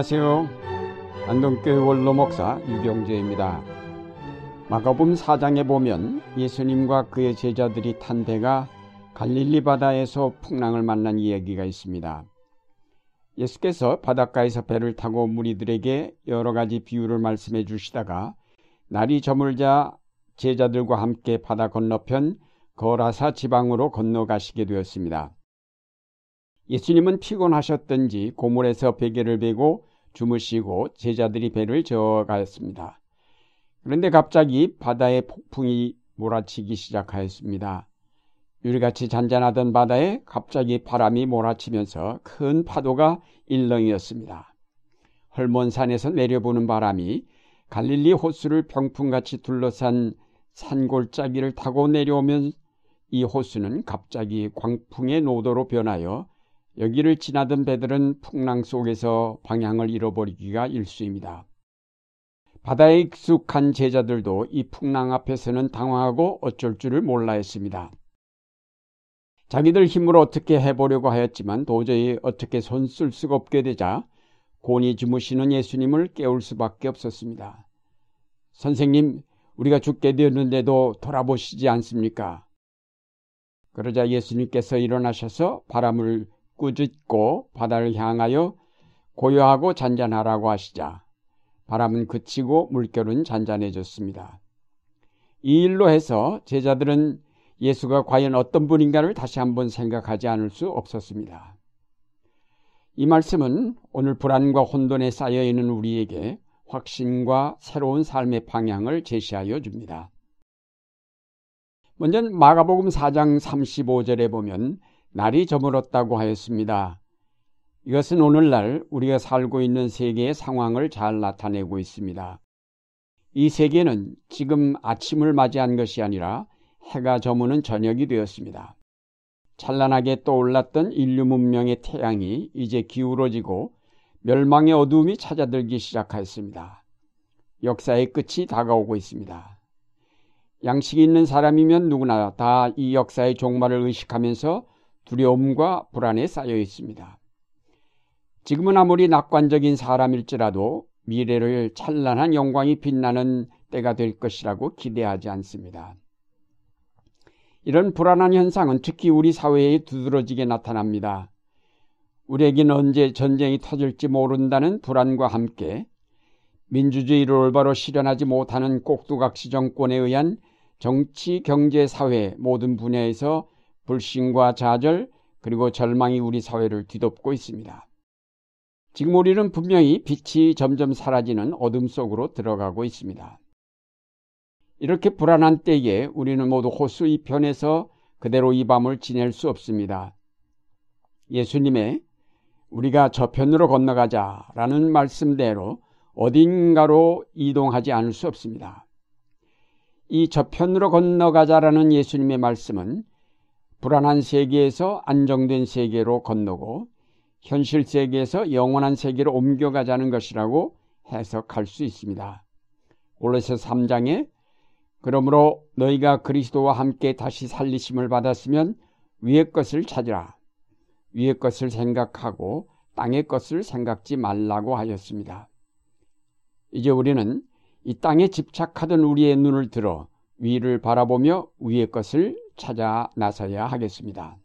안녕하세요. 안동교회 원로 목사 유경재입니다. 마가복음 4장에 보면 예수님과 그의 제자들이 탄 배가 갈릴리 바다에서 풍랑을 만난 이야기가 있습니다. 예수께서 바닷가에서 배를 타고 무리들에게 여러 가지 비유를 말씀해 주시다가 날이 저물자 제자들과 함께 바다 건너편 거라사 지방으로 건너가시게 되었습니다. 예수님은 피곤하셨던지 고물에서 베개를 베고 주무시고 제자들이 배를 저어갔습니다. 그런데 갑자기 바다에 폭풍이 몰아치기 시작하였습니다. 유리같이 잔잔하던 바다에 갑자기 바람이 몰아치면서 큰 파도가 일렁이었습니다. 헐몬산에서 내려보는 바람이 갈릴리 호수를 병풍같이 둘러싼 산골짜기를 타고 내려오면 이 호수는 갑자기 광풍의 노도로 변하여 여기를 지나던 배들은 풍랑 속에서 방향을 잃어버리기가 일쑤입니다. 바다에 익숙한 제자들도 이 풍랑 앞에서는 당황하고 어쩔 줄을 몰라 했습니다. 자기들 힘으로 어떻게 해보려고 하였지만 도저히 어떻게 손 쓸 수가 없게 되자 곤히 주무시는 예수님을 깨울 수밖에 없었습니다. 선생님, 우리가 죽게 되었는데도 돌아보시지 않습니까? 그러자 예수님께서 일어나셔서 바람을 꾸짖고 바다를 향하여 고요하고 잔잔하라고 하시자 바람은 그치고 물결은 잔잔해졌습니다. 이 일로 해서 제자들은 예수가 과연 어떤 분인가를 다시 한번 생각하지 않을 수 없었습니다. 이 말씀은 오늘 불안과 혼돈에 쌓여 있는 우리에게 확신과 새로운 삶의 방향을 제시하여 줍니다. 먼저 마가복음 4장 35절에 보면 날이 저물었다고 하였습니다. 이것은 오늘날 우리가 살고 있는 세계의 상황을 잘 나타내고 있습니다. 이 세계는 지금 아침을 맞이한 것이 아니라 해가 저무는 저녁이 되었습니다. 찬란하게 떠올랐던 인류 문명의 태양이 이제 기울어지고 멸망의 어두움이 찾아들기 시작하였습니다. 역사의 끝이 다가오고 있습니다. 양식이 있는 사람이면 누구나 다 이 역사의 종말을 의식하면서 두려움과 불안에 쌓여 있습니다. 지금은 아무리 낙관적인 사람일지라도 미래를 찬란한 영광이 빛나는 때가 될 것이라고 기대하지 않습니다. 이런 불안한 현상은 특히 우리 사회에 두드러지게 나타납니다. 우리에게는 언제 전쟁이 터질지 모른다는 불안과 함께 민주주의를 올바로 실현하지 못하는 꼭두각시 정권에 의한 정치, 경제, 사회 모든 분야에서 불신과 좌절 그리고 절망이 우리 사회를 뒤덮고 있습니다. 지금 우리는 분명히 빛이 점점 사라지는 어둠 속으로 들어가고 있습니다. 이렇게 불안한 때에 우리는 모두 호수 이편에서 그대로 이 밤을 지낼 수 없습니다. 예수님의 우리가 저편으로 건너가자라는 말씀대로 어딘가로 이동하지 않을 수 없습니다. 이 저편으로 건너가자라는 예수님의 말씀은 불안한 세계에서 안정된 세계로 건너고 현실 세계에서 영원한 세계로 옮겨가자는 것이라고 해석할 수 있습니다. 골로새 3장에 그러므로 너희가 그리스도와 함께 다시 살리심을 받았으면 위의 것을 찾으라. 위의 것을 생각하고 땅의 것을 생각지 말라고 하였습니다. 이제 우리는 이 땅에 집착하던 우리의 눈을 들어 위를 바라보며 위의 것을 찾아 나서야 하겠습니다.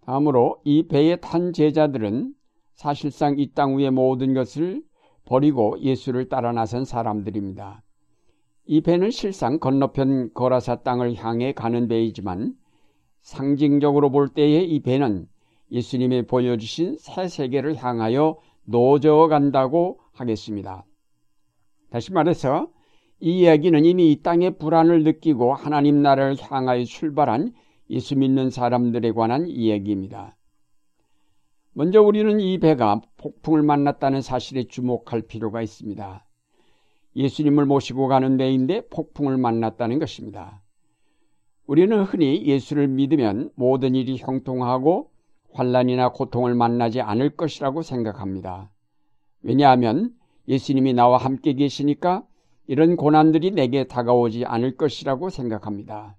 다음으로 이 배에 탄 제자들은 사실상 이 땅 위의 모든 것을 버리고 예수를 따라 나선 사람들입니다. 이 배는 실상 건너편 거라사 땅을 향해 가는 배이지만 상징적으로 볼 때의 이 배는 예수님이 보여주신 새 세계를 향하여 노저어 간다고 하겠습니다. 다시 말해서 이 이야기는 이미 이 땅의 불안을 느끼고 하나님 나라를 향하여 출발한 예수 믿는 사람들에 관한 이야기입니다. 먼저 우리는 이 배가 폭풍을 만났다는 사실에 주목할 필요가 있습니다. 예수님을 모시고 가는 배인데 폭풍을 만났다는 것입니다. 우리는 흔히 예수를 믿으면 모든 일이 형통하고 환란이나 고통을 만나지 않을 것이라고 생각합니다. 왜냐하면 예수님이 나와 함께 계시니까 이런 고난들이 내게 다가오지 않을 것이라고 생각합니다.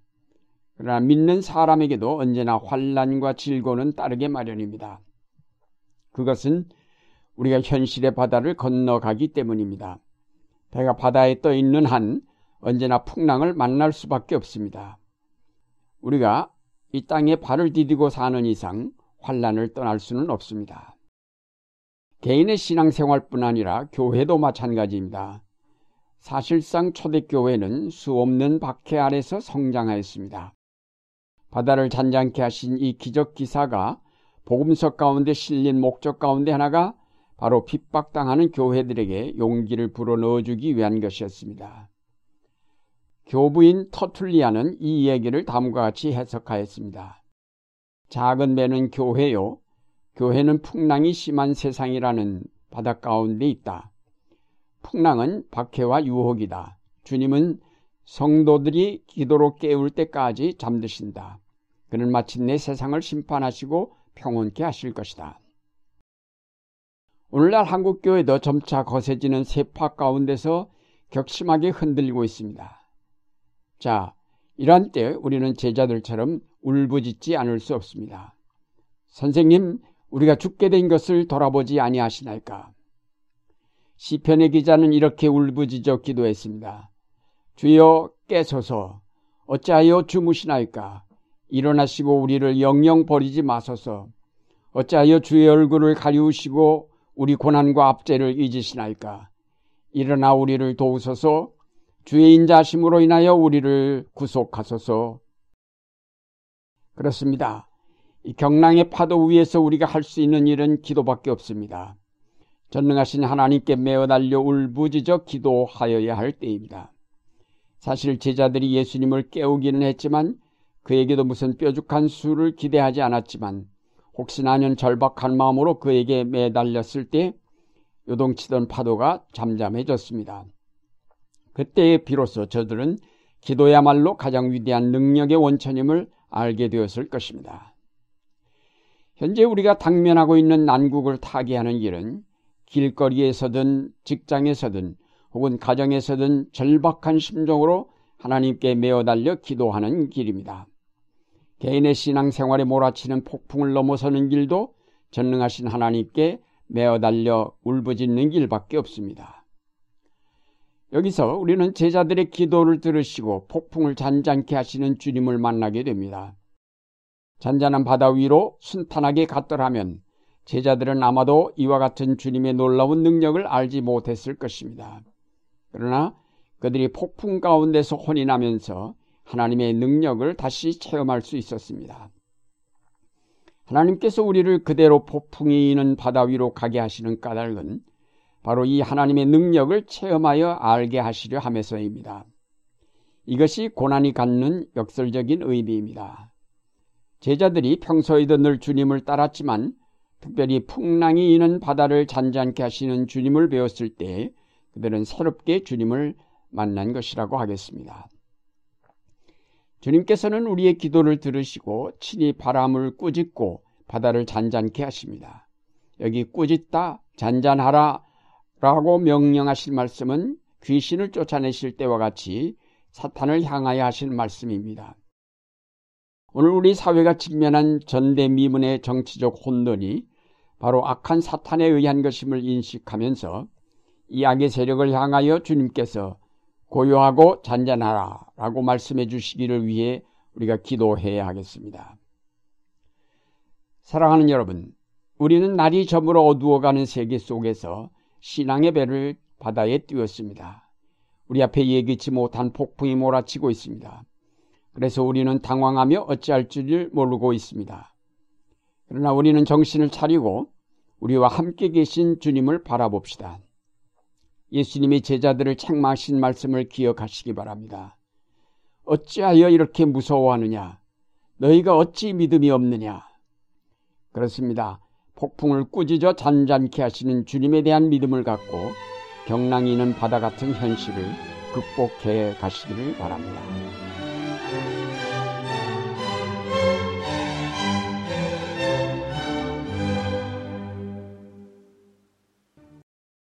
그러나 믿는 사람에게도 언제나 환란과 질고는 따르게 마련입니다. 그것은 우리가 현실의 바다를 건너가기 때문입니다. 배가 바다에 떠 있는 한 언제나 풍랑을 만날 수밖에 없습니다. 우리가 이 땅에 발을 디디고 사는 이상 환란을 떠날 수는 없습니다. 개인의 신앙생활뿐 아니라 교회도 마찬가지입니다. 사실상 초대교회는 수 없는 박해 아래서 성장하였습니다. 바다를 잔잔케 하신 이 기적 기사가 복음서 가운데 실린 목적 가운데 하나가 바로 핍박당하는 교회들에게 용기를 불어넣어 주기 위한 것이었습니다. 교부인 터툴리아는 이 얘기를 다음과 같이 해석하였습니다. 작은 배는 교회요. 교회는 풍랑이 심한 세상이라는 바다 가운데 있다. 풍랑은 박해와 유혹이다. 주님은 성도들이 기도로 깨울 때까지 잠드신다. 그는 마침내 세상을 심판하시고 평온케 하실 것이다. 오늘날 한국교회도 점차 거세지는 세파 가운데서 격심하게 흔들리고 있습니다. 자, 이러한 때 우리는 제자들처럼 울부짖지 않을 수 없습니다. 선생님, 우리가 죽게 된 것을 돌아보지 아니하시나이까? 시편의 기자는 이렇게 울부짖어 기도했습니다. 주여 깨소서 어찌하여 주무시나이까? 일어나시고 우리를 영영 버리지 마소서. 어찌하여 주의 얼굴을 가리우시고 우리 고난과 압제를 잊으시나이까? 일어나 우리를 도우소서. 주의 인자심으로 인하여 우리를 구속하소서. 그렇습니다. 이 경랑의 파도 위에서 우리가 할 수 있는 일은 기도밖에 없습니다. 전능하신 하나님께 매어 달려 울부짖어 기도하여야 할 때입니다. 사실 제자들이 예수님을 깨우기는 했지만 그에게도 무슨 뾰족한 수를 기대하지 않았지만 혹시나 하는 절박한 마음으로 그에게 매달렸을 때 요동치던 파도가 잠잠해졌습니다. 그때 비로소 저들은 기도야말로 가장 위대한 능력의 원천임을 알게 되었을 것입니다. 현재 우리가 당면하고 있는 난국을 타개하는 일은 길거리에서든 직장에서든 혹은 가정에서든 절박한 심정으로 하나님께 메어 달려 기도하는 길입니다. 개인의 신앙생활에 몰아치는 폭풍을 넘어서는 길도 전능하신 하나님께 메어 달려 울부짖는 길밖에 없습니다. 여기서 우리는 제자들의 기도를 들으시고 폭풍을 잔잔케 하시는 주님을 만나게 됩니다. 잔잔한 바다 위로 순탄하게 갔더라면 제자들은 아마도 이와 같은 주님의 놀라운 능력을 알지 못했을 것입니다. 그러나 그들이 폭풍 가운데서 혼이 나면서 하나님의 능력을 다시 체험할 수 있었습니다. 하나님께서 우리를 그대로 폭풍이 있는 바다 위로 가게 하시는 까닭은 바로 이 하나님의 능력을 체험하여 알게 하시려 함에서입니다. 이것이 고난이 갖는 역설적인 의미입니다. 제자들이 평소에도 늘 주님을 따랐지만 특별히 풍랑이 이는 바다를 잔잔케 하시는 주님을 배웠을 때 그들은 새롭게 주님을 만난 것이라고 하겠습니다. 주님께서는 우리의 기도를 들으시고 친히 바람을 꾸짖고 바다를 잔잔케 하십니다. 여기 꾸짖다, 잔잔하라 라고 명령하실 말씀은 귀신을 쫓아내실 때와 같이 사탄을 향하여 하신 말씀입니다. 오늘 우리 사회가 직면한 전대미문의 정치적 혼돈이 바로 악한 사탄에 의한 것임을 인식하면서 이 악의 세력을 향하여 주님께서 고요하고 잔잔하라 라고 말씀해 주시기를 위해 우리가 기도해야 하겠습니다. 사랑하는 여러분, 우리는 날이 저물어 어두워가는 세계 속에서 신앙의 배를 바다에 띄웠습니다. 우리 앞에 예기치 못한 폭풍이 몰아치고 있습니다. 그래서 우리는 당황하며 어찌할 줄을 모르고 있습니다. 그러나 우리는 정신을 차리고 우리와 함께 계신 주님을 바라봅시다. 예수님이 제자들을 책망하신 말씀을 기억하시기 바랍니다. 어찌하여 이렇게 무서워하느냐? 너희가 어찌 믿음이 없느냐? 그렇습니다. 폭풍을 꾸짖어 잔잔케 하시는 주님에 대한 믿음을 갖고 경랑이 있는 바다 같은 현실을 극복해 가시기를 바랍니다.